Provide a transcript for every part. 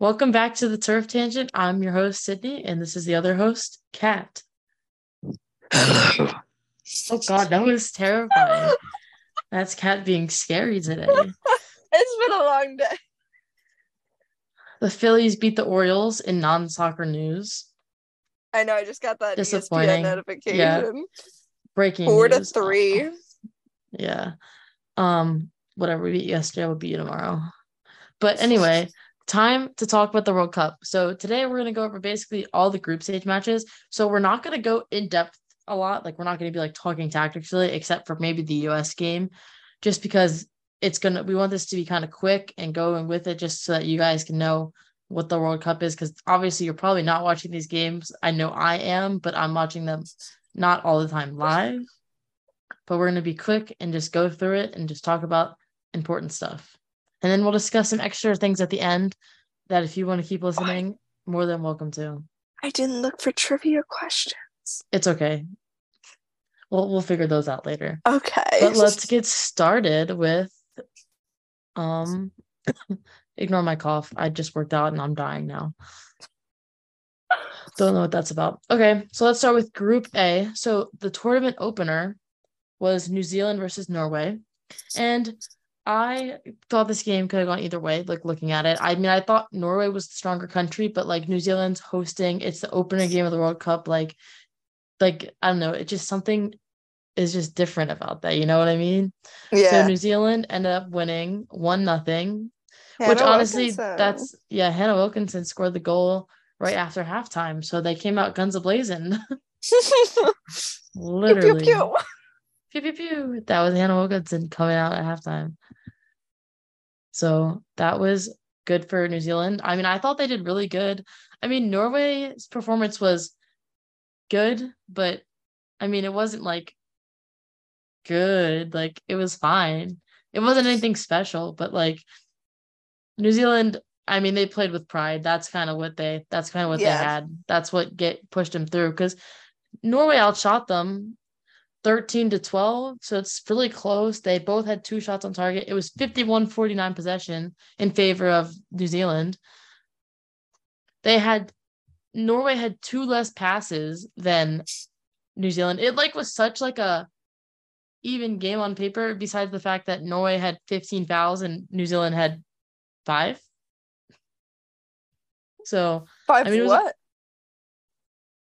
Welcome back to the Turf Tangent. I'm your host, Sydney, and this is the other host, Kat. Hello. Oh God, that was terrifying. That's Kat being scary today. It's been a long day. The Phillies beat the Orioles in non-soccer news. I know. I just got that ESPN Disappointing. notification. Yeah. Breaking Four to three. Yeah. Um, whatever we beat yesterday, we'll beat you tomorrow. But anyway, time to talk about the World Cup. So today we're gonna go over basically all the group stage matches. So we're not gonna go in depth a lot. Like we're not gonna be like talking tactically, except for maybe the US game, just because it's gonna we want this to be kind of quick and going with it just so that you guys can know what the World Cup is. Because obviously you're probably not watching these games. I know I am, but I'm watching them not all the time live but we're going to be quick and just go through it and just talk about important stuff. And then we'll discuss some extra things at the end that if you want to keep listening, more than welcome to. I didn't look for trivia questions. It's okay. We'll we'll figure those out later. Okay. But let's get started with um ignore my cough. I just worked out and I'm dying now. Don't know what that's about. Okay, so let's start with Group A. So the tournament opener was New Zealand versus Norway. And I thought this game could have gone either way, like looking at it. I mean, I thought Norway was the stronger country, but like New Zealand's hosting, it's the opening game of the World Cup. Like, like I don't know, it just something is just different about that. You know what I mean? Yeah. So. New Zealand ended up winning one nothing, which honestly, Wilkinson. that's yeah, Hannah Wilkinson scored the goal right after halftime. So they came out guns a blazing. Literally. pew, pew. Pew pew pew. That was Hannah Wilkinson coming out at halftime. So that was good for New Zealand. I mean, I thought they did really good. I mean, Norway's performance was good, but I mean, it wasn't like good. Like it was fine. It wasn't anything special, but like New Zealand, I mean, they played with pride. That's kind of what they that's kind of what Yeah. they had. That's what get pushed them through because Norway outshot them 13 to 12. So it's really close. They both had two shots on target. It was 51 49 possession in favor of New Zealand. They had Norway had two less passes than New Zealand. It like was such like a even game on paper, besides the fact that Norway had 15 fouls and New Zealand had five. So Five I mean, it was a- what?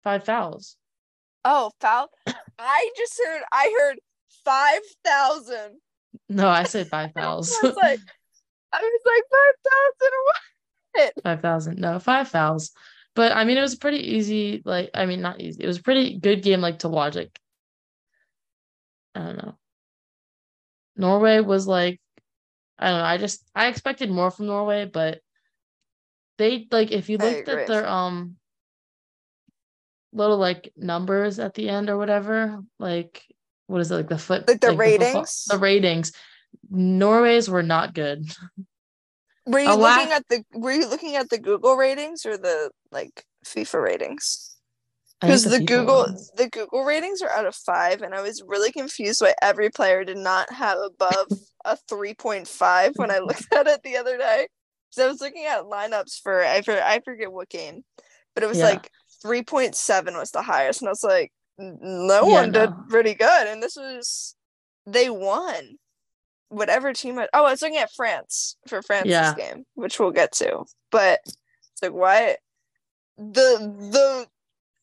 five fouls. Oh, foul. I just heard. I heard five thousand. No, I said five fouls. I was like, I was like five thousand what? five thousand. No, five fouls. But I mean, it was pretty easy. Like, I mean, not easy. It was a pretty good game, like to watch. Like, I don't know. Norway was like, I don't know. I just I expected more from Norway, but they like if you looked at their um little like numbers at the end or whatever, like what is it like the foot Like the football- ratings? the ratings. Norway's were not good. Were you looking at the? Were you looking at the Google ratings or the like FIFA ratings? Because the FIFA Google ones. the Google ratings are out of five, and I was really confused why every player did not have above a three point five when I looked at it the other day. So I was looking at lineups for I for, I forget what game, but it was Yeah. like three point seven was the highest, and I was like, no Yeah, one did no. pretty good, and this was they won. Whatever team. I, oh, I was looking at France for France's Yeah. game, which we'll get to, but it's like why the the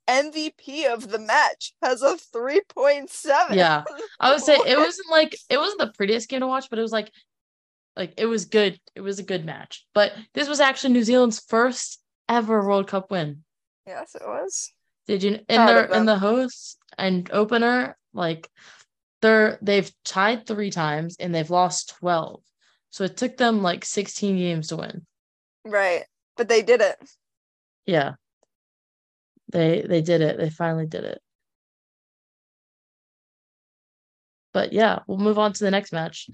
MVP of the match has a 3.7. Yeah. I would say it wasn't like it wasn't the prettiest game to watch, but it was like like it was good. It was a good match. But this was actually New Zealand's first ever World Cup win. Yes, it was. Did you in their in the host and opener, like they're they've tied three times and they've lost 12. So it took them like 16 games to win. Right. But they did it. Yeah. They they did it. They finally did it. But yeah, we'll move on to the next match.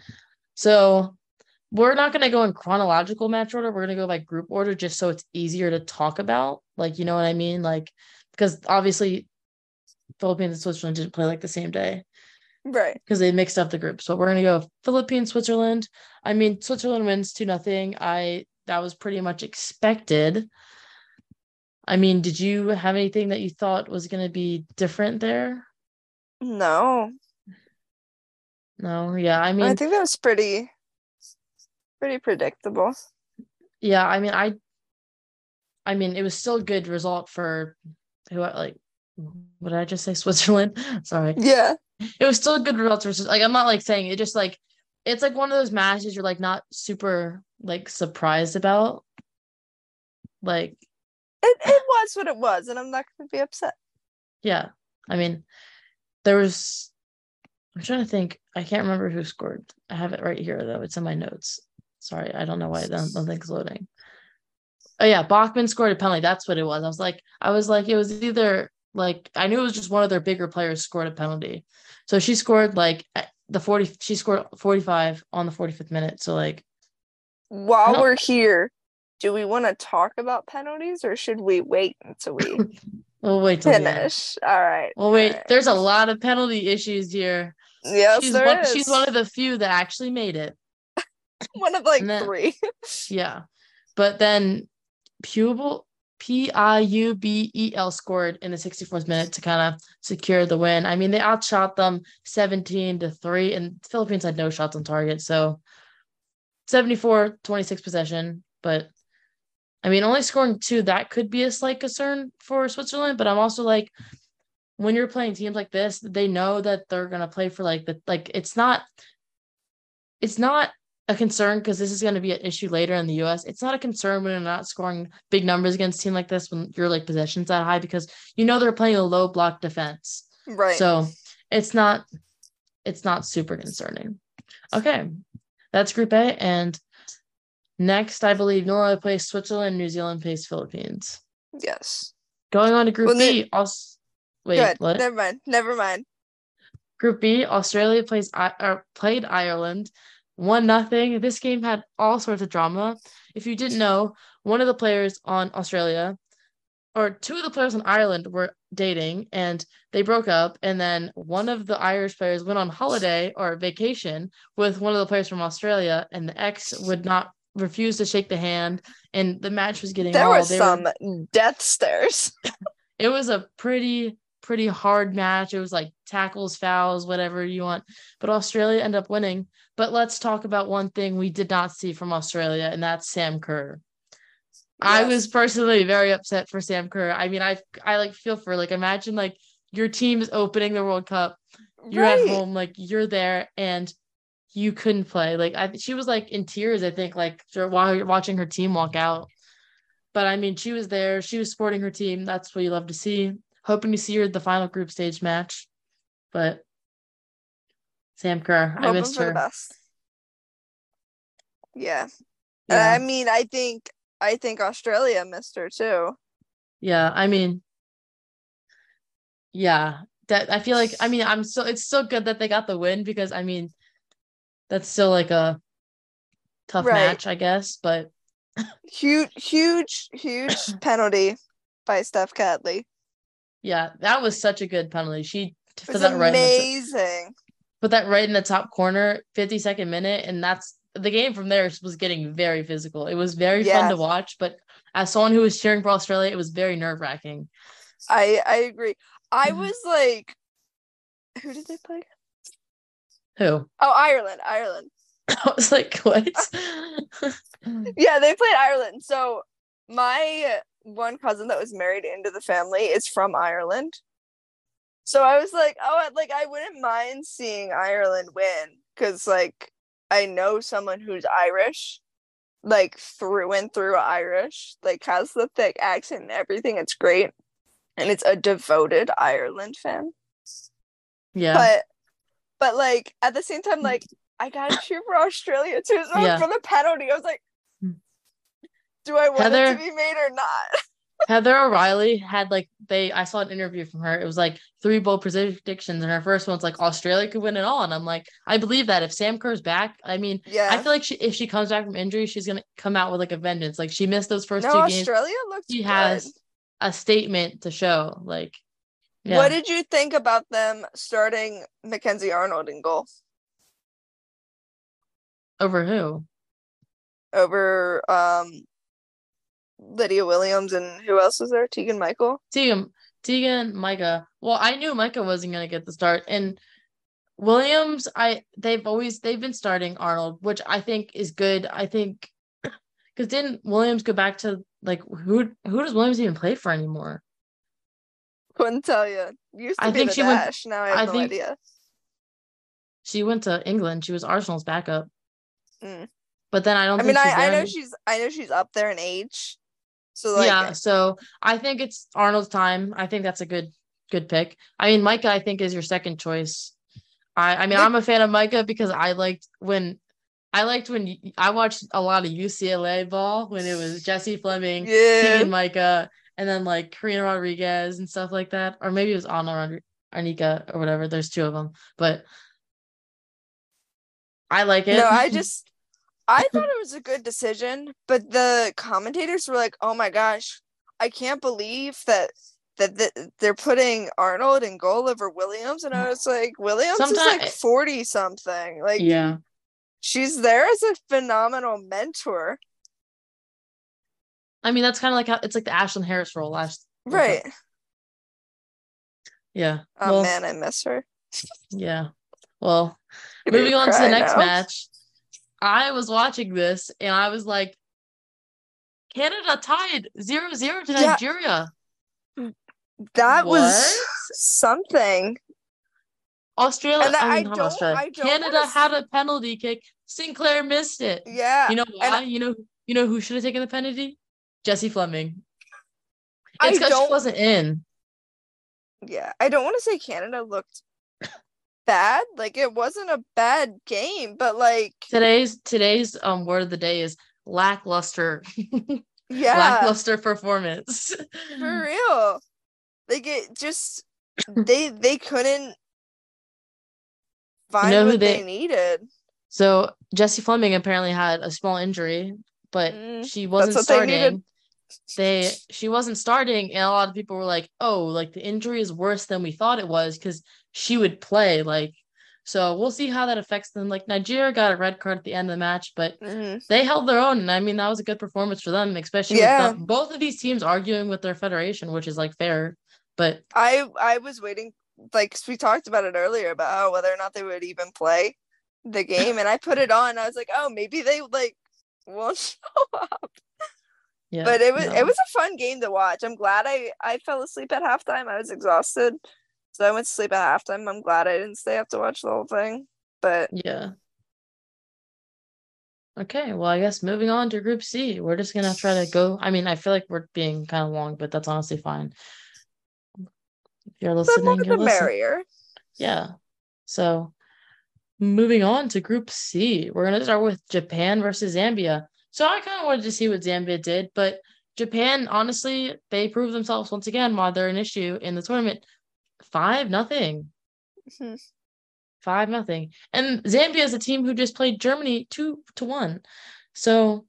So we're not going to go in chronological match order. We're going to go by group order just so it's easier to talk about. Like, you know what I mean? Like, because obviously Philippines and Switzerland didn't play like the same day Right. because they mixed up the groups. So we're going to go Philippines, Switzerland. I mean, Switzerland wins 2 nothing. I that was pretty much expected. I mean, did you have anything that you thought was going to be different there? No, No, yeah. I mean I think that was pretty, pretty predictable. yeah, I mean, I I mean, it was still a good result for who like what did I just say? Switzerland. Sorry. Yeah, It was still a good result versus like I'm not like saying it just like it's like one of those matches you're like not super like surprised about. Like, it it was what it was, and I'm not gonna be upset. yeah. I mean, there was I'm trying to think. I can't remember who scored. I have it right here though. It's in my notes. Sorry, I don't know why the nothing's loading. Oh yeah, Bachmann scored a penalty. That's what it was. I was like, I was like, it was either like I knew it was just one of their bigger players scored a penalty. So she scored like the 40 she scored 45 on the 45th minute. So like While No. we're here, do we want to talk about penalties, or should we wait until we we'll wait till finish? All right. Well wait, right. there's a lot of penalty issues here. Yes, she's there one is. she's one of the few that actually made it. one of like then- three. Yeah. But then Piubel P I U B E L scored in the 64th minute to kind of secure the win. I mean, they outshot them 17 to 3, and Philippines had no shots on target. So 74 26 possession. But I mean, only scoring two, that could be a slight concern for Switzerland. But I'm also like, when you're playing teams like this, they know that they're gonna play for like the like it's not it's not a concern because this is going to be an issue later in the US. It's not a concern when you're not scoring big numbers against a team like this when your like possessions that high because you know they're playing a low block defense. Right. So it's not it's not super concerning. Okay. That's group A and next I believe Norway plays Switzerland, New Zealand plays Philippines. yes. Going on to group Well, B, also wait, Good. what? Never mind. Never mind. Group B, Australia plays I or played Ireland. One nothing. This game had all sorts of drama. If you didn't know, one of the players on Australia, or two of the players on Ireland were dating and they broke up. And then one of the Irish players went on holiday or vacation with one of the players from Australia, and the ex would not refuse to shake the hand. And the match was getting There all was they were- some death stares. it was a pretty pretty hard match. It was like tackles, fouls, whatever you want. But Australia end up winning. But let's talk about one thing we did not see from Australia, and that's Sam Kerr. I was personally very upset for Sam Kerr. I mean, I I like feel for like imagine like your team is opening the World Cup, you're right. at home, like you're there, and you couldn't play. Like I, she was like in tears. I think like while you're watching her team walk out. But I mean, she was there. She was supporting her team. That's what you love to see. Hoping to see her at the final group stage match. But Sam Kerr, I missed her. Yeah. Uh, yeah. I mean, I think I think Australia missed her too. Yeah, I mean, yeah, that I feel like I mean I'm so it's so good that they got the win because I mean that's still like a tough Right. match, I guess. But Huge, huge, huge penalty by Steph Catley. yeah, that was such a good penalty. She put that right in the, t- amazing. put that right in the top corner, 52nd minute, and that's the game from there was getting very physical. It was very fun to watch, but as someone who was cheering for Australia, it was very nerve wracking. I I agree. I Mhm. was like, who did they play? Who? Oh, Ireland. Ireland. I was like, what? Yeah, they played Ireland. So my one cousin that was married into the family is from Ireland. So I was like, oh, like I wouldn't mind seeing Ireland win because like I know someone who's Irish, like through and through Irish, like has the thick accent and everything. It's great, and it's a devoted Ireland fan. yeah. But but like at the same time, like I gotta cheer for Australia too. So Yeah. for the penalty, I was like, Hmm. do I want it to be made or not? Heather O'Reilly had like they I saw an interview from her. It was like three bold predictions, and her first one's like Australia could win it all. And I'm like, I believe that if Sam Kerr's back, I mean, Yeah. I feel like she, if she comes back from injury, she's gonna come out with like a vengeance. Like she missed those first no, two games. Australia looked She good. has a statement to show. Like, yeah. What did you think about them starting Mackenzie Arnold in goal? over who? over um Lydia Williams and who else was there? Teagan Michael. Teagan, Teagan, Micah. Well, I knew Micah wasn't gonna get the start, and Williams. I they've always they've been starting Arnold, which I think is good. I think because didn't Williams go back to like who who does Williams even play for anymore? Couldn't tell you. Used to I be think she went- now I have I no think- idea. She went to England. She was Arsenal's backup. Mm. But then I don't. I think mean, she's I, I know she's I know she's up there in age. So like yeah. So I think it's Arnold's time. I think that's a good good pick. I mean, Micah, I think is your second choice. I I mean, I'm a fan of Micah because I liked when. I liked when I watched a lot of UCLA ball when it was Jessie Fleming, yeah. Teagan Micah, and then like Karina Rodriguez and stuff like that. Or maybe it was Anna Arnica or whatever. There's two of them, but I like it. No, I just I thought it was a good decision, but the commentators were like, "Oh my gosh, I can't believe that that, that they're putting Arnold and goal over Williams." And I was like, "Williams is like 40 something. Like yeah, she's there as a phenomenal mentor." I mean that's kind of like how it's like the Ashlyn Harris role last. Right. Yeah. Oh well, man, I miss her. yeah. Well, moving on to the next now. match. I was watching this and I was like, Canada tied 0 0 to Yeah. Nigeria. That was something. Australia, And I- mean, I don't- Australia. I don't Canada wanna had a penalty kick. Sinclair missed it. Yeah. You know and why? you know, you know who should have taken the penalty? Jessie Fleming. It's because she wasn't in. Yeah. I don't want to say Canada looked bad. Like it wasn't a bad game, but like Today's today's um word of the day is lackluster. yeah. lackluster performance. for real like it just they they couldn't find know who what they, they- needed So Jessie Fleming apparently had a small injury, but Mm, she wasn't what they starting. They she wasn't starting, and a lot of people were like, "Oh, like the injury is worse than we thought it was," because she would play. Like, so we'll see how that affects them. Like Nigeria got a red card at the end of the match, but Mhm. they held their own, and I mean that was a good performance for them, especially Yeah. with both of these teams arguing with their federation, which is like fair. But i i was waiting like we talked about it earlier about how whether or not they would even play the game and i put it on i was like oh maybe they like won't show up yeah, but it was no. it was a fun game to watch i'm glad i i fell asleep at halftime i was exhausted so i went to sleep at halftime i'm glad i didn't stay up to watch the whole thing but Yeah. Okay, well, I guess moving on to Group C, we're just gonna try to go. I mean, I feel like we're being kind of long, but that's honestly fine. If you're listening, you're the listening. merrier Yeah. So, moving on to Group C, we're gonna start with Japan versus Zambia. So I kind of wanted to see what Zambia did, but Japan, honestly, they proved themselves once again why they're an issue in the tournament. Five nothing. Mhm. Five nothing. And Zambia is a team who just played Germany two to one. So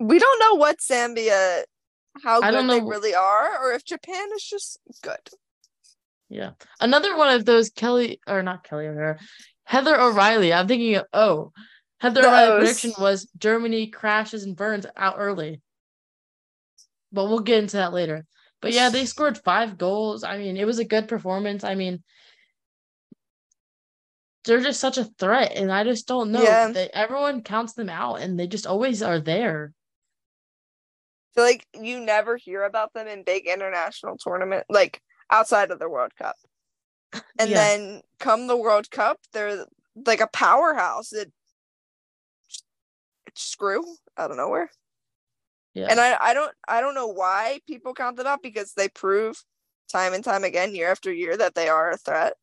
we don't know what Zambia, how I good they really are, or if Japan is just good. yeah. Another one of those Kelly or not Kelly O'Hara, Heather O'Reilly. I'm thinking of oh, Heather The O'Reilly O's. prediction was Germany crashes and burns out early. But we'll get into that later. But yeah, they scored five goals. I mean, it was a good performance. I mean, they're just such a threat, and I just don't know. Yeah. They, everyone counts them out, and they just always are there. Feel like you never hear about them in big international tournament, like outside of the World Cup. And Yeah. then come the World Cup, they're like a powerhouse. It, it screw out of nowhere. Yeah. And I, I don't I don't know why people count them out because they prove time and time again, year after year, that they are a threat.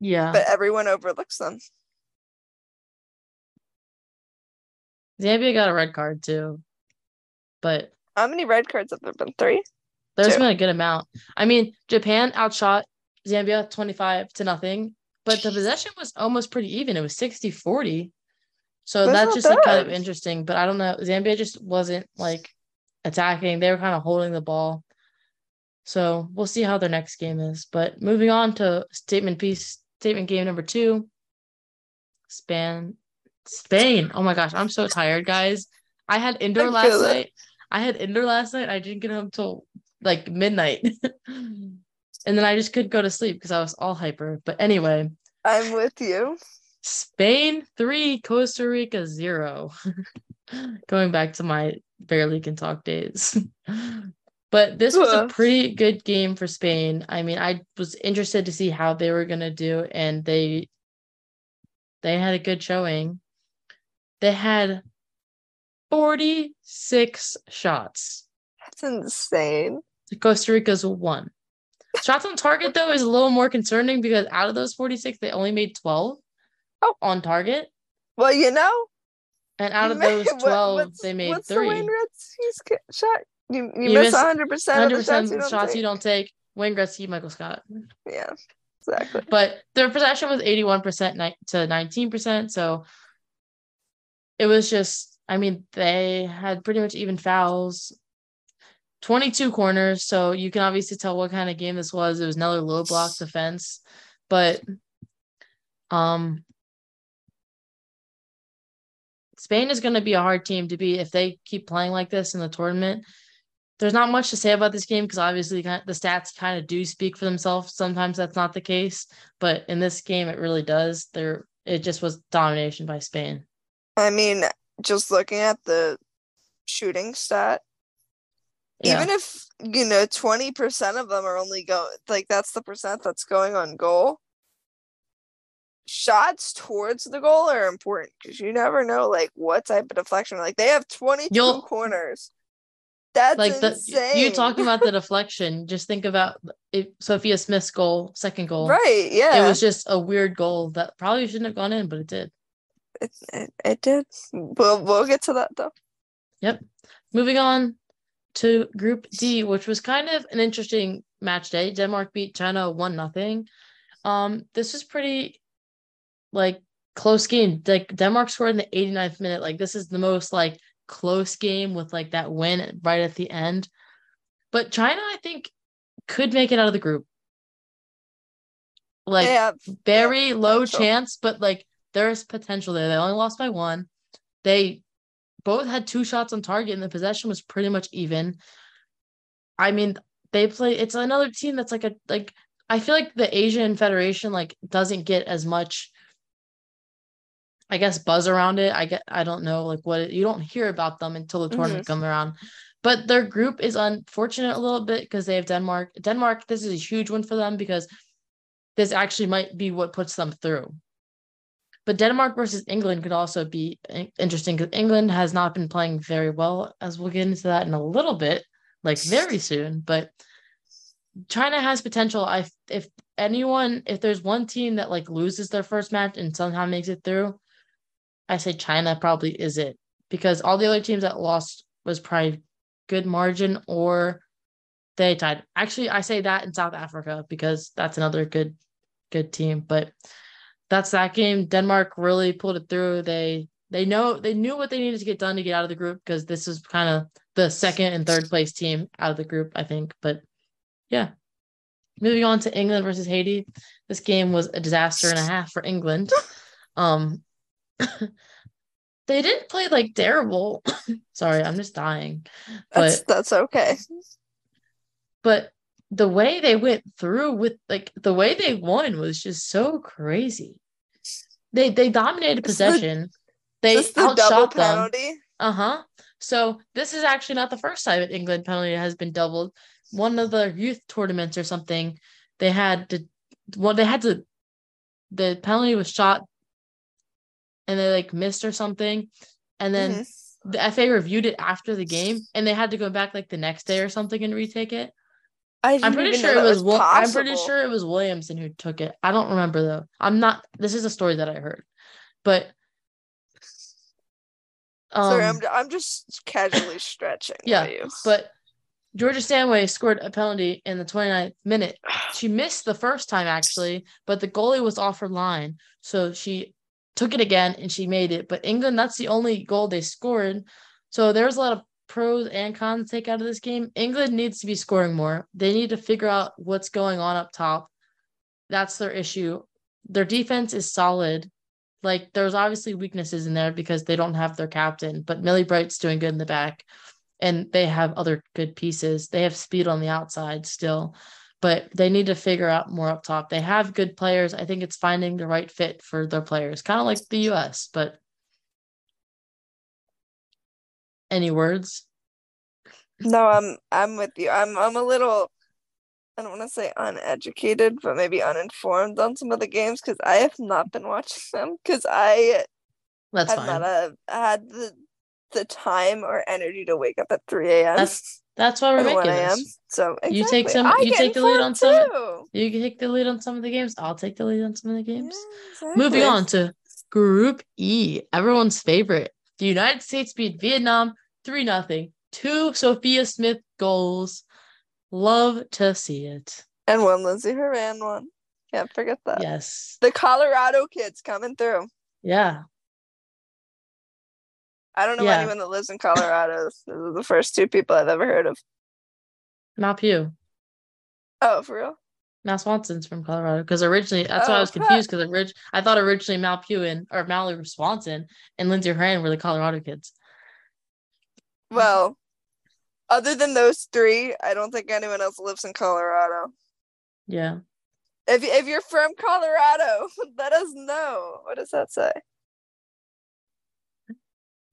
yeah. But everyone overlooks them. Zambia got a red card too. But How many red cards have there been? Three? there's Two. been a good amount. I mean, Japan outshot Zambia 25 to nothing, but the possession was almost pretty even. It was 60 40. So That's that's just like kind of interesting. But I don't know. Zambia just wasn't like attacking, they were kind of holding the ball. So we'll see how their next game is. But moving on to statement piece, statement game number two Span, Spain. Oh my gosh, I'm so tired, guys. I had indoor I last it. night. I had indoor last night. I didn't get home till like midnight. and then I just couldn't go to sleep because I was all hyper. But anyway, I'm with you. Spain three, Costa Rica zero. Going back to my barely can talk days. but this was a pretty good game for Spain. I mean, I was interested to see how they were gonna do, and they they had a good showing. They had 46 shots. That's insane. Costa Rica's one. Shots on target though is a little more concerning because out of those 46, they only made 12 Oh. on target. Well, you know, And out of may- those what- 12, what's- they made what's the three. Wayne Gretzky's ca- shot? You you, You miss miss 100 percent of Hundred the percent shots you don't shots take. you don't take. Wayne Gretzky, Michael Scott. Yeah, exactly. But their possession was eighty-one percent to nineteen percent. So it was just, I mean, they had pretty much even fouls. Twenty-two corners, so you can obviously tell what kind of game this was. It was another low block defense, but um, Spain is going to be a hard team to beat if they keep playing like this in the tournament. There's not much to say about this game because obviously the stats kind of do speak for themselves. Sometimes that's not the case, but in this game it really does. There, it just was domination by Spain. I mean, just looking at the shooting stat, Yeah, even if you know 20 percent of them are only go like that's the percent that's going on goal. Shots towards the goal are important because you never know like what type of deflection. Like they have 22 You'll- corners. That's like the insane. you talking about the deflection. Just think about it, Sophia Smith's goal, second goal. right? Yeah, It was just a weird goal that probably shouldn't have gone in, but it did. it, it, it did. We'll we'll get to that though. Yep. Moving on to Group D, which was kind of an interesting match day. Denmark beat China one nothing. Um, this was pretty like close game. Like Denmark scored in the 89th minute. Like this is the most like close game with like that win right at the end. But China, I think, could make it out of the group. Like have very low potential. chance, but like there's potential there. They only lost by one. They both had two shots on target, and the possession was pretty much even. I mean, they play. It's another team that's like a like. I feel like the Asian Federation like doesn't get as much. I guess buzz around it. I get. I don't know like what it, you don't hear about them until the tournament mm-hmm. come around. But their group is unfortunate a little bit because they have Denmark. Denmark. This is a huge one for them because this actually might be what puts them through. But Denmark versus England could also be interesting because England has not been playing very well, as we'll get into that in a little bit, like very soon. But China has potential. I if anyone, if there's one team that like loses their first match and somehow makes it through, I say China probably is it because all the other teams that lost was probably good margin or they tied. Actually, I say that in South Africa because that's another good good team. But that's that game. Denmark really pulled it through. They they know they knew what they needed to get done to get out of the group because this is kind of the second and third place team out of the group, I think. But yeah. Moving on to England versus Haiti. This game was a disaster and a half for England. Um they didn't play like terrible. Sorry, I'm just dying. That's But that's okay. but the way they went through with like the way they won was just so crazy. They they dominated Is the- possession. They the outshot them. Uh-huh. So this is actually not the first time an England penalty has been doubled. One of the youth tournaments or something, they had to well, they had to the penalty was shot and they like missed or something. And then Mhm. the FA reviewed it after the game and they had to go back like the next day or something and retake it. I I'm pretty sure it that was, I'm pretty sure it was Williamson who took it. I don't remember though. I'm not this is a story that I heard. But um Sorry, I'm I'm just casually stretching. yeah, you- but Georgia Stanway scored a penalty in the 29th minute. She missed the first time actually, but the goalie was off her line. So she took it again and she made it. But England, that's the only goal they scored. So there's a lot of pros and cons take out of this game. England needs to be scoring more. They need to figure out what's going on up top. That's their issue. Their defense is solid. like there's obviously weaknesses in there because they don't have their captain, but Millie Bright's doing good in the back and they have other good pieces. They have speed on the outside still, but they need to figure out more up top. They have good players. I think it's finding the right fit for their players, kind of like the US, but any words? No, I'm I'm with you. I'm I'm a little I don't want to say uneducated, but maybe uninformed on some of the games because I have not been watching them because I That's have fine. not uh, had the the time or energy to wake up at 3 a.m. That's that's why we're making this. So You take some- you take the lead on some- too. You take the lead on some of the games. I'll take the lead on some of the games. Yeah, Moving on to Group E, everyone's favorite. The United States beat Vietnam 3 0. Two Sophia Smith goals. Love to see it. And one Lindsay Horan one. Can't forget that. Yes. The Colorado kids coming through. Yeah. I don't know Yeah. anyone that lives in Colorado. Those are the first two people I've ever heard of. Mal Pugh. Oh, for real? Mal Swanson's from Colorado. Because originally, that's why I Oh, was confused. Because orig- I thought originally Mal Pugh and or Mallory Swanson and Lindsay Horan were the Colorado kids. Well, other than those three, I don't think anyone else lives in Colorado. Yeah. If if you're from Colorado, let us know. What does that say?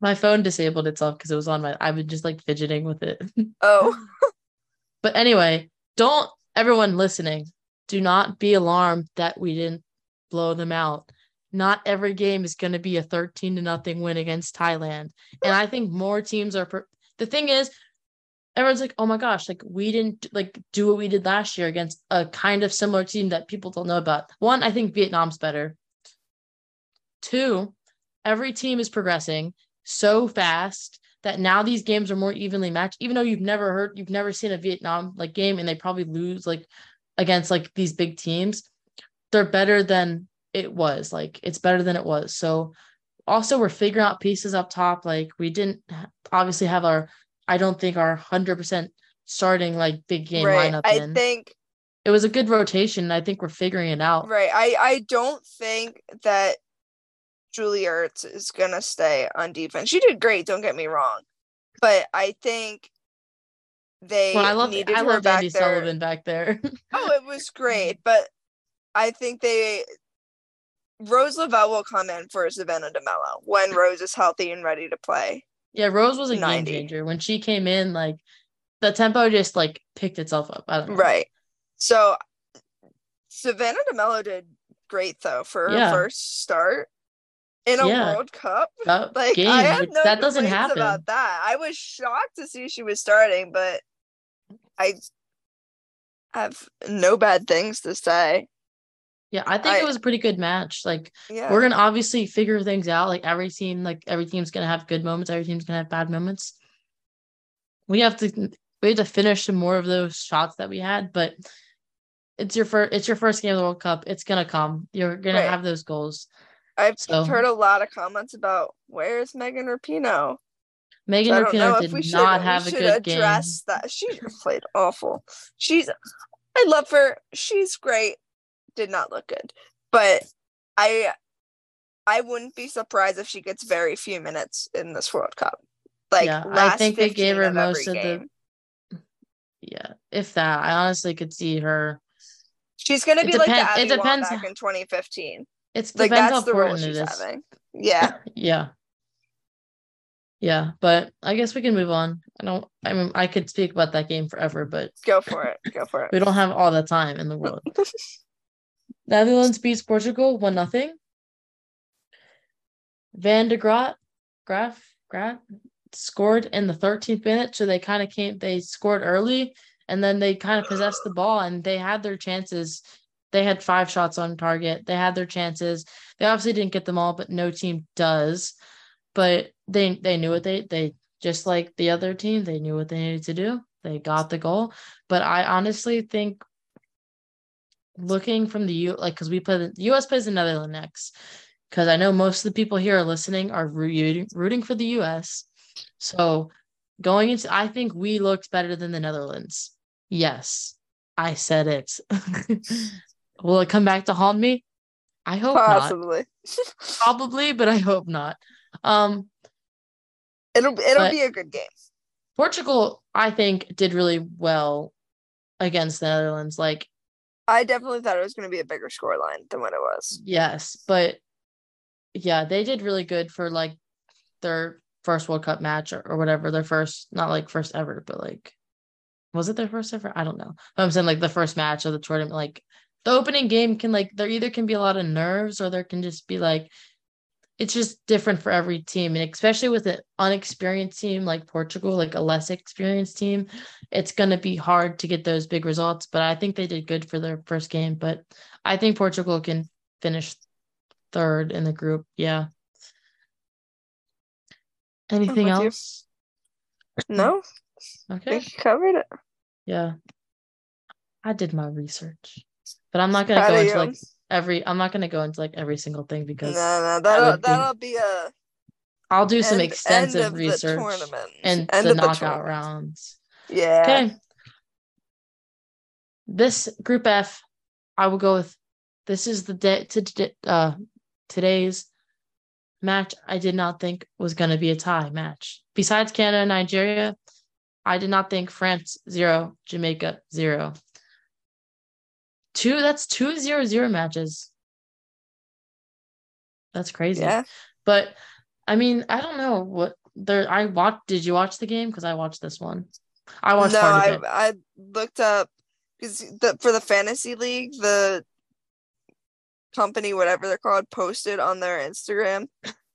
My phone disabled itself because it was on my. I've been just like fidgeting with it. Oh, But anyway, don't everyone listening, do not be alarmed that we didn't blow them out. Not every game is going to be a 13 to nothing win against Thailand. And I think more teams are per- the thing is everyone's like, "Oh my gosh, like we didn't like do what we did last year against a kind of similar team that people don't know about." One, I think Vietnam's better. Two, every team is progressing so fast that now these games are more evenly matched even though you've never heard you've never seen a vietnam like game and they probably lose like against like these big teams they're better than it was like it's better than it was so also we're figuring out pieces up top like we didn't obviously have our i don't think our 100% starting like big game right. lineup I in think it was a good rotation i think we're figuring it out right. I I don't think that Julie Ertz is gonna stay on defense. She did great. Don't get me wrong, but I think they well, i love needed i back andi there. sullivan back there Oh, it was great, but I think they Rose Lavelle will come in for Savannah DeMelo when Rose is healthy and ready to play. yeah rose was a 90. game changer when she came in like the tempo just like picked itself up i don't know Right. So Savannah DeMelo did great though for her Yeah. first start in a Yeah. World Cup. Like game I have no that doesn't happen about that. I was shocked to see she was starting, but I have no bad things to say. Yeah, I think I- it was a pretty good match. Like Yeah. we're gonna obviously figure things out. Like every team, like every team's gonna have good moments, every team's gonna have bad moments. We have to we have to finish some more of those shots that we had, but it's your first it's your first game of the World Cup. It's gonna come. You're gonna Right. have those goals. I've so- heard a lot of comments about where's Megan Rapinoe? Megan So I don't Rapinoe if we did should not have a good game. address that. She played awful. She's I love her. She's great. Did not look good. But I I wouldn't be surprised if she gets very few minutes in this World Cup. Like Yeah, I think they gave her of most of the- Yeah, if that, I honestly could see her. She's gonna It be like the depends- it depends back in 2015. It's Like that's how the role important it she's having. Yeah. Yeah. Yeah, but I guess we can move on. I don't I mean I could speak about that game forever, but Go for it. Go for it. we don't have all the time in the world. Netherlands beats Portugal one nothing. Van de Gragt, Graf, Graf scored in the 13th minute, so they kind of came. They scored early, and then they kind of possessed the ball, and they had their chances. They had five shots on target. They had their chances. They obviously didn't get them all, but no team does. But they they knew what they they just like the other team. They knew what they needed to do. They got the goal. But I honestly think looking from the U like because we play the US plays the Netherlands next. Because I know most of the people here are listening are rooting rooting for the US. So going into I think we looked better than the Netherlands. Yes, I said it. Will it come back to haunt me? I hope not. Probably, but I hope not. Um, It'll it'll be a good game. Portugal, I think, did really well against the Netherlands. Like, I definitely thought it was going to be a bigger scoreline than what it was. yes, but yeah, they did really good for like their first World Cup match or, or whatever. Their first, not like first ever, but like, was it their first ever? I don't know. But I'm saying like the first match of the tournament. Like, the opening game can like there either can be a lot of nerves or there can just be like it's just different for every team. And especially with an unexperienced team like portugal like a less experienced team it's going to be hard to get those big results. But i think they did good for their first game. But i think portugal can finish third in the group. Yeah. Anything with you. else? No, okay. Covered it. yeah. I did my research but i'm not going to Proud go into you. like every i'm not going to go into like every single thing because no, no, that'll be- that'll be a i'll do some end- extensive end the research tournament and end the the knockout tournament. rounds. Yeah. Okay. This group F, I will go with. This is the day to to- uh today's match. I did not think was going to be a tie match. Besides Canada and Nigeria, I did not think France zero, Jamaica zero. Two. That's two zero zero matches. That's crazy. Yeah. But I mean, I don't know what there. I watched. Did you watch the game? Because I watched this one. I watched no, I it. I looked up because the for the fantasy league the company whatever they're called posted on their Instagram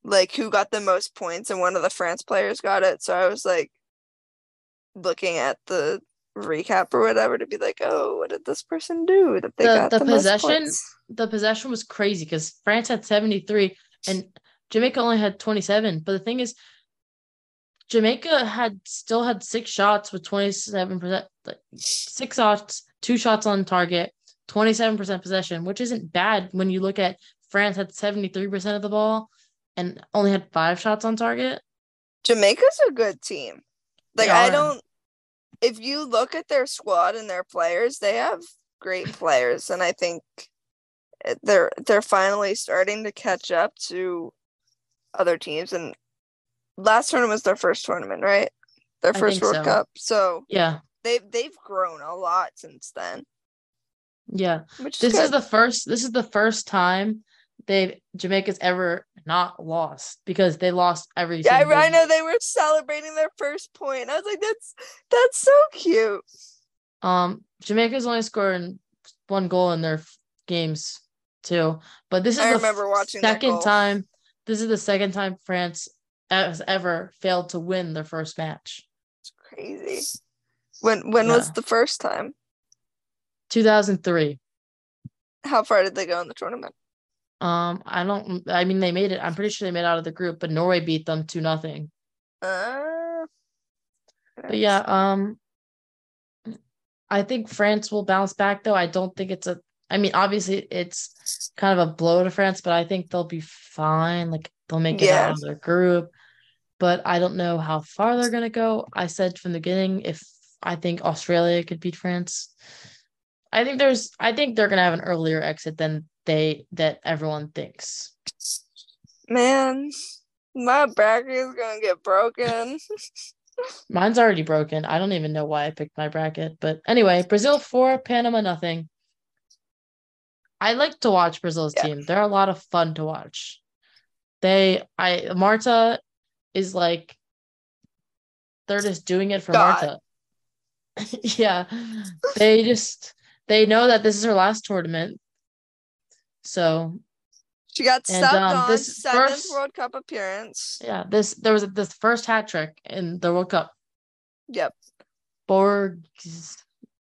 like who got the most points and one of the France players got it. So I was like looking at the recap or whatever to be like, oh, what did this person do that they The- got the the, possession-? The possession was crazy because France had seventy three and Jamaica only had twenty seven. But the thing is, Jamaica had still had six shots with twenty seven percent, like six shots, two shots on target, twenty seven percent possession, which isn't bad when you look at France had seventy three percent of the ball and only had five shots on target. Jamaica's a good team. Like I don't if you look at their squad and their players, they have great players and I think they're they're finally starting to catch up to other teams and last tournament was their first tournament, right? Their first World so. Cup. So Yeah, they've they've grown a lot since then. yeah. Which This is, is the first. This is the first time they've Jamaica's ever not lost because they lost every. yeah, single I, I know they were celebrating their first point. I was like, that's that's so cute. Um, Jamaica's only scored one goal in their f- games too, but this is I the remember watching second time. This is the second time France has ever failed to win their first match. It's crazy. When when was the first time? Two thousand three. How far did they go in the tournament? Um, I don't. I mean, they made it. I'm pretty sure they made it out of the group, but Norway beat them two nothing. Uh, But yeah, um, I think France will bounce back though. I don't think it's a. I mean, obviously it's kind of a blow to France, but I think they'll be fine. Like they'll make it Yeah. out of their group. But I don't know how far they're gonna go. I said from the beginning if I think Australia could beat France. I think there's. I think they're gonna have an earlier exit than they that everyone thinks. man, my bracket is gonna get broken. Mine's already broken. I don't even know why I picked my bracket. But anyway, Brazil four, Panama nothing. I like to watch Brazil's Yeah. team. They're a lot of fun to watch. They I Marta is like they're just doing it for God. Marta. yeah. They just they know that this is her last tournament. So She got And, subbed um, on this seventh first- World Cup appearance. yeah, this there was this first hat trick in the World Cup. Yep. Borgs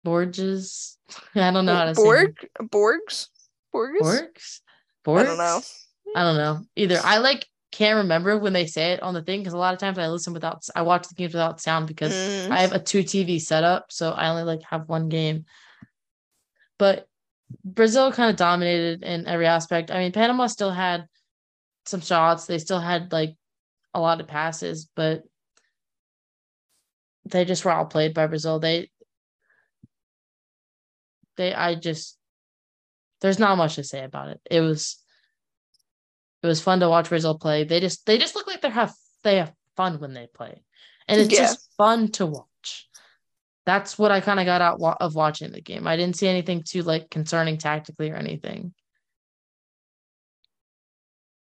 Borges. I don't know how to say Borg, Borgs, Borgs. Borgs? I don't know. I don't know either. I like can't remember when they say it on the thing because a lot of times I listen without I watch the games without sound because Mm. I have a two TV setup, so I only like have one game. But Brazil kind of dominated in every aspect. I mean, Panama still had some shots. They still had like a lot of passes, but they just were outplayed by Brazil. They they I just there's not much to say about it. It was It was fun to watch Brazil play. They just they just look like they have they have fun when they play, and it's Yeah. just fun to watch. That's what I kind of got out of watching the game. I didn't see anything too like concerning tactically or anything.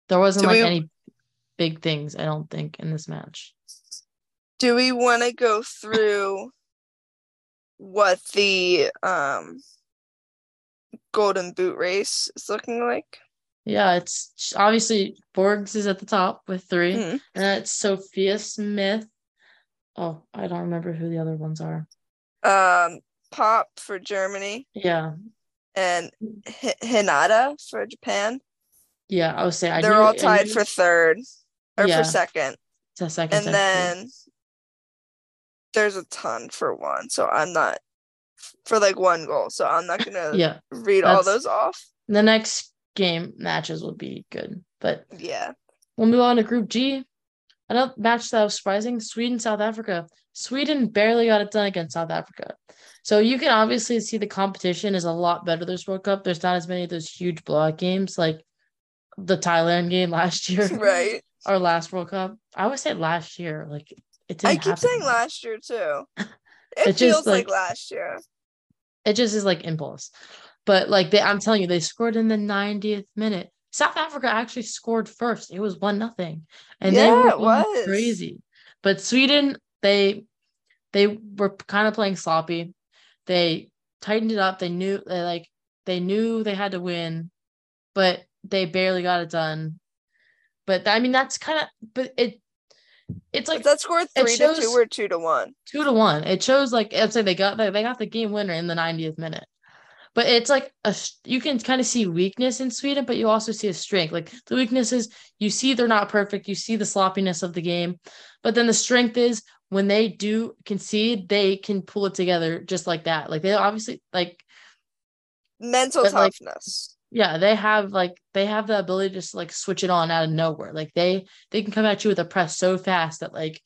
There wasn't Do like we- any big things, I don't think, in this match. Do we want to go through what the um golden boot race is looking like? Yeah, it's obviously Borgs is at the top with 3 Mhm. and it's Sophia Smith. Oh, I don't remember who the other ones are. Um, Popp for Germany Yeah, and H- Hinata for Japan. yeah, I would say I They're knew- all tied knew for third or Yeah. for second. a second. And second. then there's a ton for one. So I'm not for like one goal. So I'm not gonna yeah, read all those off. the next game matches will be good, but Yeah. we'll move on to Group G. Another match that was surprising: Sweden South Africa. Sweden barely got it done against South Africa. So you can obviously see the competition is a lot better this World Cup. There's not as many of those huge blowout games like the Thailand game last year. Right. Our last World Cup. I always say last year. Like it didn't I keep happen. saying last year too. It, It just, feels like, like- last year. It just is like impulse. But like they I'm telling you, they scored in the 90th minute. South Africa actually scored first. It was one nothing. And they Yeah, were it was. crazy. But Sweden, they they were kind of playing sloppy. They tightened it up. They knew they like they knew they had to win, but they barely got it done. But I mean that's kind of but it it's like But that scored three to two or two to one. two to one. It shows like I'd say they got they got the game winner in the 90th minute. But it's like a you can kind of see weakness in Sweden, but you also see a strength. Like the weakness is you see they're not perfect, you see the sloppiness of the game, but then the strength is when they do concede, they can pull it together just like that. Like they obviously like Mental But, like, toughness. yeah, they have like they have the ability to just like switch it on out of nowhere. Like they they can come at you with a press so fast that like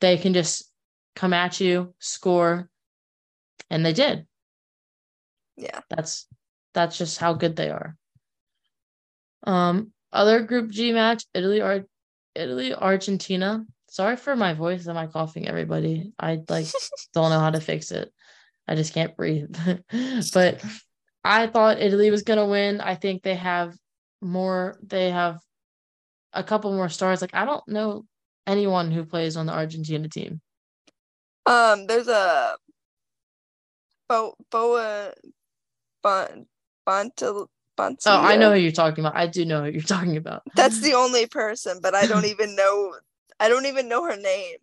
they can just come at you, score, and they did. Yeah. That's that's just how good they are. Um, other Group G match: Italy or Italy Argentina. Sorry for my voice Am I coughing, everybody. I like don't know how to fix it. I just can't breathe. but I thought Italy was gonna win. I think they have more. They have a couple more stars. Like I don't know anyone who plays on the Argentina team. Um, there's a Bo Boa Bon Bonta Bonta. Oh, I know who you're talking about. I do know who you're talking about. That's the only person, but I don't even know. I don't even know her name.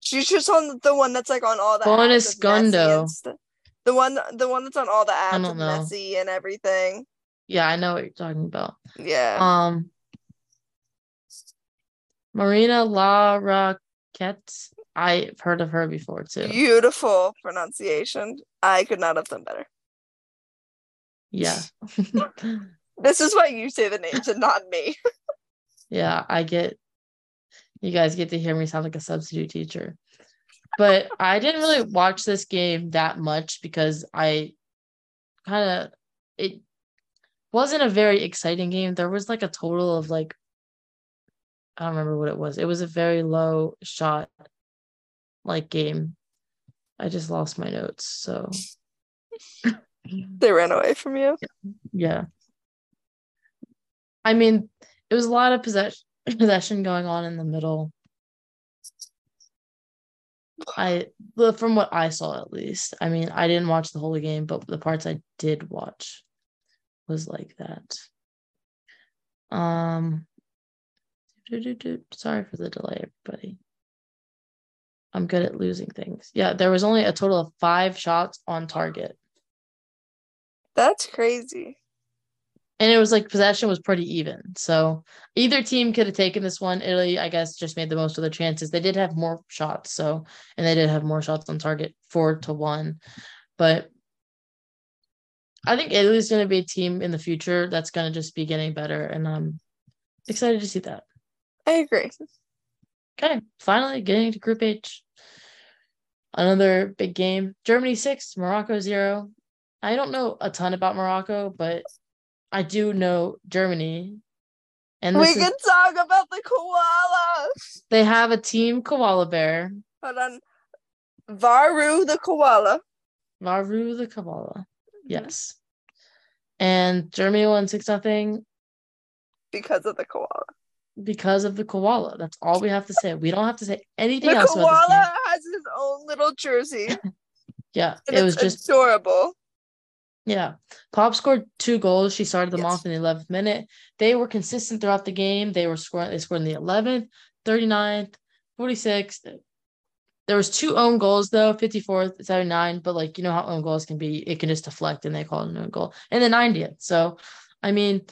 She's just on the one that's like on all the Bonus Gundo. stu- The one, the one that's on all the ads of. Messi and everything. Yeah, I know what you're talking about. Yeah. Um, Marina Larroquette. I've heard of her before too. Beautiful pronunciation. I could not have done better. Yeah. This is why you say the names and not me. yeah, I get you guys get to hear me sound like a substitute teacher. But I didn't really watch this game that much because I kind of it wasn't a very exciting game. There was like a total of like I don't remember what it was. It was a very low shot like game. I just lost my notes. So They ran away from you. yeah. I mean, it was a lot of possession possession going on in the middle. I from what I saw at least. I mean, I didn't watch the whole game, but the parts I did watch was like that. Um sorry for the delay, everybody. I'm good at losing things. Yeah, there was only a total of five shots on target. That's crazy. and it was like possession was pretty even. So either team could have taken this one. Italy, I guess, just made the most of their chances. They did have more shots, so and they did have more shots on target, four to one. But I think Italy's going to be a team in the future that's going to just be getting better, and I'm excited to see that. I agree. Okay, finally getting to Group H. Another big game. Germany six, Morocco zero. I don't know a ton about Morocco, but I do know Germany And we this is, can talk about the koala. they have a team koala bear, Hold on. Varu the koala. Varu the koala. Mm-hmm. Yes. And Germany won six nothing Because of the koala. because of the koala. That's all we have to say. We don't have to say anything The else about this koala has his own little jersey. Yeah, And it was just adorable. Yeah. Popp scored two goals. She started them Yes. off in the 11th minute. They were consistent throughout the game. They were scoring, they scored in the 11th, 39th, 46th. There was two own goals though, 54th, 79, but like you know how own goals can be, it can just deflect and they call it an own goal. And the 90th. So I mean,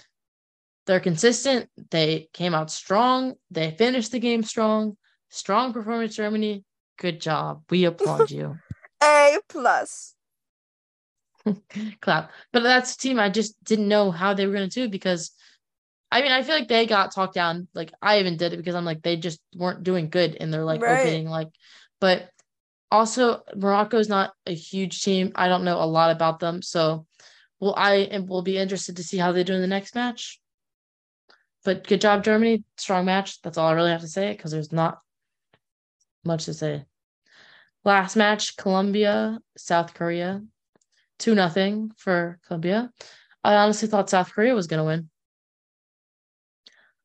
they're consistent. They came out strong. They finished the game strong. Strong performance, Germany. Good job. We applaud you. A plus. clap. But that's a team I just didn't know how they were going to do because I mean, I feel like they got talked down. Like I even did it because I'm like, they just weren't doing good in their like Right. opening. Like, but also Morocco's not a huge team. I don't know a lot about them. So well, I will be interested to see how they do in the next match. But good job, Germany. Strong match. That's all I really have to say because there's not much to say. Last match, Colombia, South Korea. Two nothing for Colombia. I honestly thought South Korea was gonna win.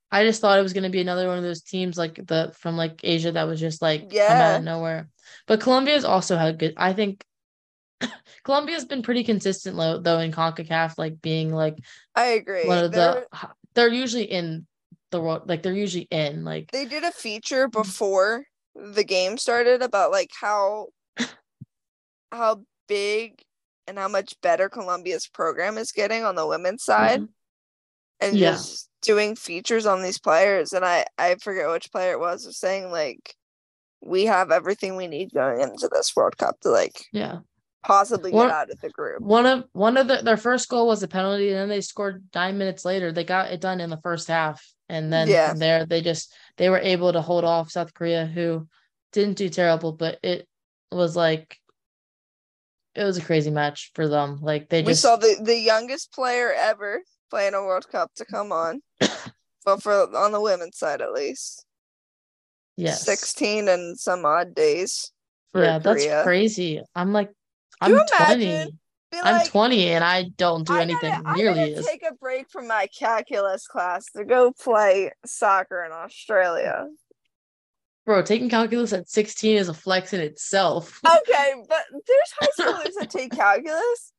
I just thought it was gonna be another one of those teams like the from like Asia that was just like yeah. come out of nowhere. But Colombia's also had good. I think Colombia's been pretty consistent though, though in Concacaf, like being like I agree. one of They're- the. They're usually in the world, like they're usually in like they did a feature before the game started about like how how big and how much better Colombia's program is getting on the women's side Mhm. and Yeah. just doing features on these players and I I forget which player it was was saying like we have everything we need going into this World Cup to like yeah. possibly One- get out of the group. One of one of the, their first goal was a penalty, and then they scored nine minutes later. They got it done in the first half, and then Yeah. from there they just they were able to hold off South Korea, who didn't do terrible, but it was like it was a crazy match for them. Like they just we saw the the youngest player ever playing a World Cup to come on. but for on the women's side at least. yes, 16 and some odd days. Yeah, that's crazy. I'm like I'm twenty. imagine? I'm like, twenty, and I don't do I anything gotta, nearly as take a break from my calculus class to go play soccer in Australia. Bro. Taking calculus at 16 is a flex in itself. Okay, but there's high schoolers that take calculus.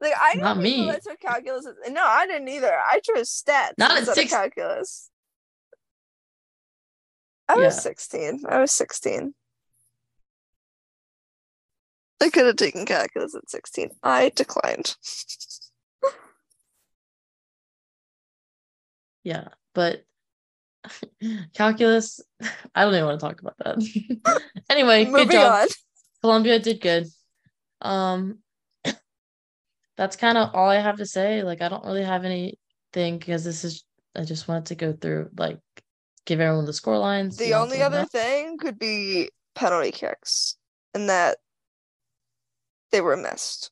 Like I know Not me. that took calculus. No, I didn't either. I chose stats Not at six- calculus. I Yeah. was 16. I was 16. I could have taken calculus at 16. I declined. Yeah, but calculus, I don't even want to talk about that. anyway, good Moving job. on. Colombia did good. Um, that's kind of all I have to say. Like, I don't really have anything because this is. I just wanted to go through like give everyone the score lines. The only other that- thing could be penalty kicks, and that they were missed.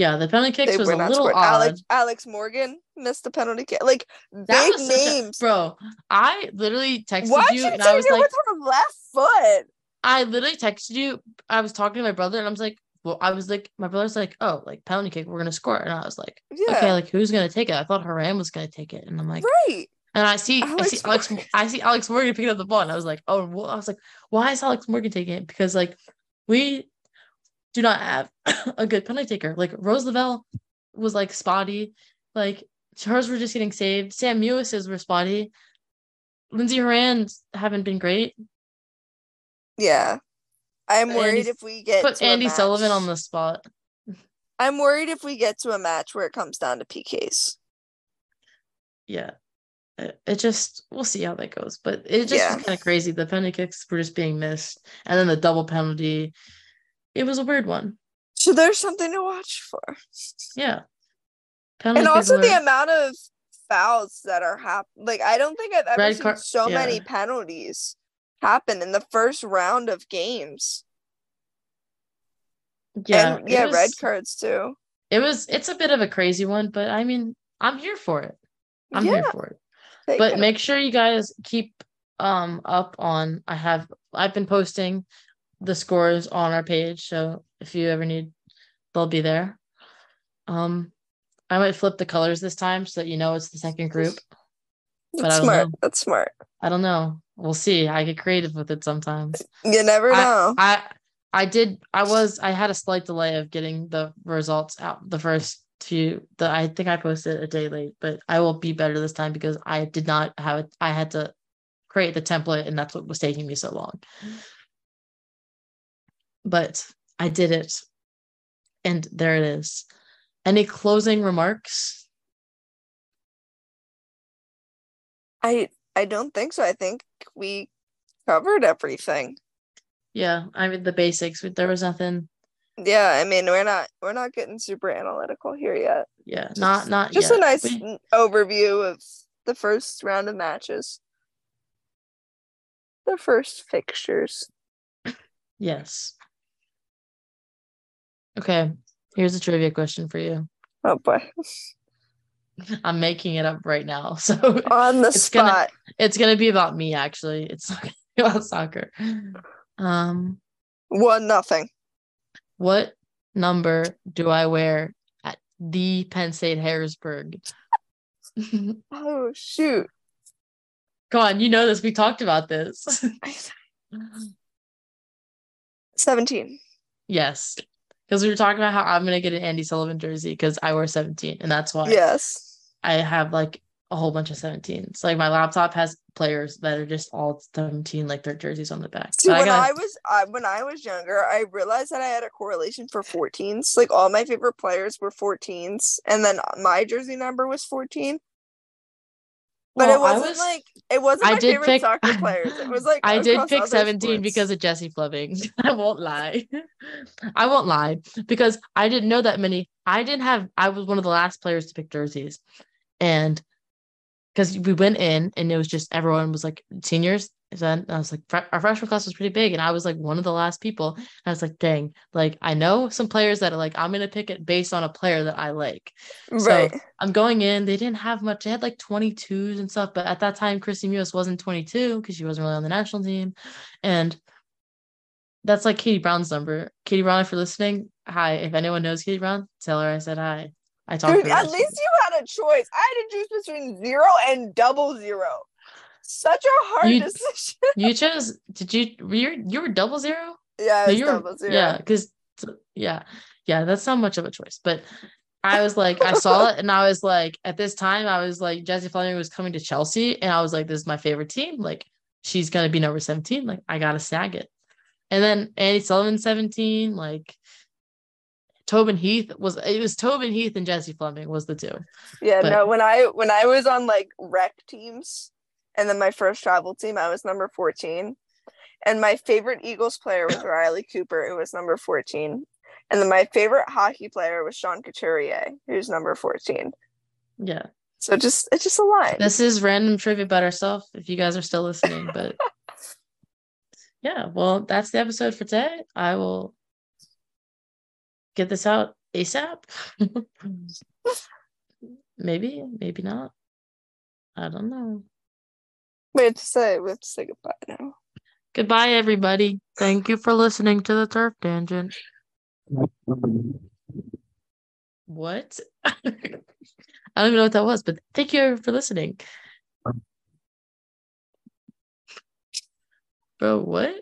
Yeah, the penalty kicks They was a little odd. Alex Alex Morgan missed the penalty kick. Like That big such a- names. bro. I literally texted Why'd you and I was it like, with her left foot? I literally texted you. I was talking to my brother and I was like, well, I was like, my brother's like, oh, like penalty kick, we're gonna score. And I was like, Yeah, okay, like who's gonna take it? I thought Horan was gonna take it, and I'm like, right. and I see, I Alex see Alex, Morgan. I see Alex Morgan picking up the ball, and I was like, oh, well, I was like, why is Alex Morgan taking it? Because like we do not have a good penalty taker. Like Rose Lavelle was like spotty, like hers were just getting saved. Sam Mewis's were spotty. Lindsey Horan's haven't been great. Yeah, I'm worried if we get Put Andi Sullivan on the spot. I'm worried if we get to a match where it comes down to PKs. yeah it, it just we'll see how that goes but it just Yeah. kind of crazy the penalty kicks were just being missed and then the double penalty it was a weird one So there's something to watch for. yeah penalty and also the amount of fouls that are happening. Like I don't think I've ever Red seen car- so many penalties happen in the first round of games. yeah and yeah, was, red cards too. it was it's a bit of a crazy one but i mean i'm here for it i'm Yeah. here for it but make sure you guys keep um up on I have I've been posting the scores on our page, so if you ever need they'll be there. Um I might flip the colors this time so that you know it's the second group. That's don't smart. know. That's smart. I don't know. We'll see. I get creative with it sometimes. You never know. I I did I was I had a slight delay of getting the results out the first few the I think I posted a day late, but I will be better this time because I did not have it I had to create the template and that's what was taking me so long. But I did it. And there it is. Any closing remarks? I I don't think so. I think we covered everything. Yeah, I mean the basics. There was nothing. Yeah, I mean we're not we're not getting super analytical here yet. Yeah, not not Just yet. a nice We- overview of the first round of matches. The first fixtures. Yes. Okay, here's a trivia question for you. Oh boy. I'm making it up right now. So On the It's gonna- spot. it's gonna be about me actually. It's not gonna be about soccer. Um, One nothing. what number do I wear at the Penn State Harrisburg? Oh shoot. Come on, you know this. We talked about this. Seventeen. yes. Because we were talking about how I'm gonna get an Andi Sullivan jersey because I wear 17, and that's why Yes. I have like a whole bunch of 17s. Like my laptop has players that are just all 17, like their jerseys on the back. See, But I when got I was I, when I was younger, I realized that I had a correlation for 14s. Like all my favorite players were 14s, and then my jersey number was 14. But well, it wasn't was- like it wasn't I my favorite pick- soccer players. It was like I did pick 17 sports. because of Jessie Fleming. I won't lie. I won't lie because I didn't know that many. I didn't have, I was one of the last players to pick jerseys. And because we went in and it was just everyone was like seniors. Then I was like, our freshman class was pretty big. And I was like one of the last people. And I was like, dang, like I know some players that are like, I'm going to pick it based on a player that I like. right. So I'm going in. They didn't have much. They had like 22s and stuff, but at that time, Kristie Mewis wasn't 22 because she wasn't really on the national team, and that's like Katie Brown's number. Katie Brown, if you're listening, hi. If anyone knows Katie Brown, tell her I said hi. I talked. Dude, at least you had a choice. I had to choose between zero and double zero. Such a hard You- decision. you chose. Did you? You, you were double zero? yeah, No, you were- double zero. Yeah, because yeah, yeah, that's not much of a choice. But I was like, I saw it, and I was like, at this time, I was like, Jessie Fleming was coming to Chelsea, and I was like, this is my favorite team. Like, she's gonna be number seventeen. Like, I gotta snag it. And then Andi Sullivan seventeen. Like, Tobin Heath was it was Tobin Heath and Jessie Fleming was the two. Yeah, But- no, when I when I was on like rec teams and then my first travel team, I was number 14. And my favorite Eagles player was Riley Cooper, who was number 14. And then my favorite hockey player was Sean Couturier, who's number 14. Yeah, So just it's just a line. this is random trivia about ourselves. If you guys are still listening, but yeah, well, that's the episode for today. I will get this out ASAP. maybe, maybe not. I don't know. We have to say we have to say goodbye now. Goodbye, everybody. Thank you for listening to the Turf Tangent. What? I don't even know what that was, but thank you for listening. Bro, what?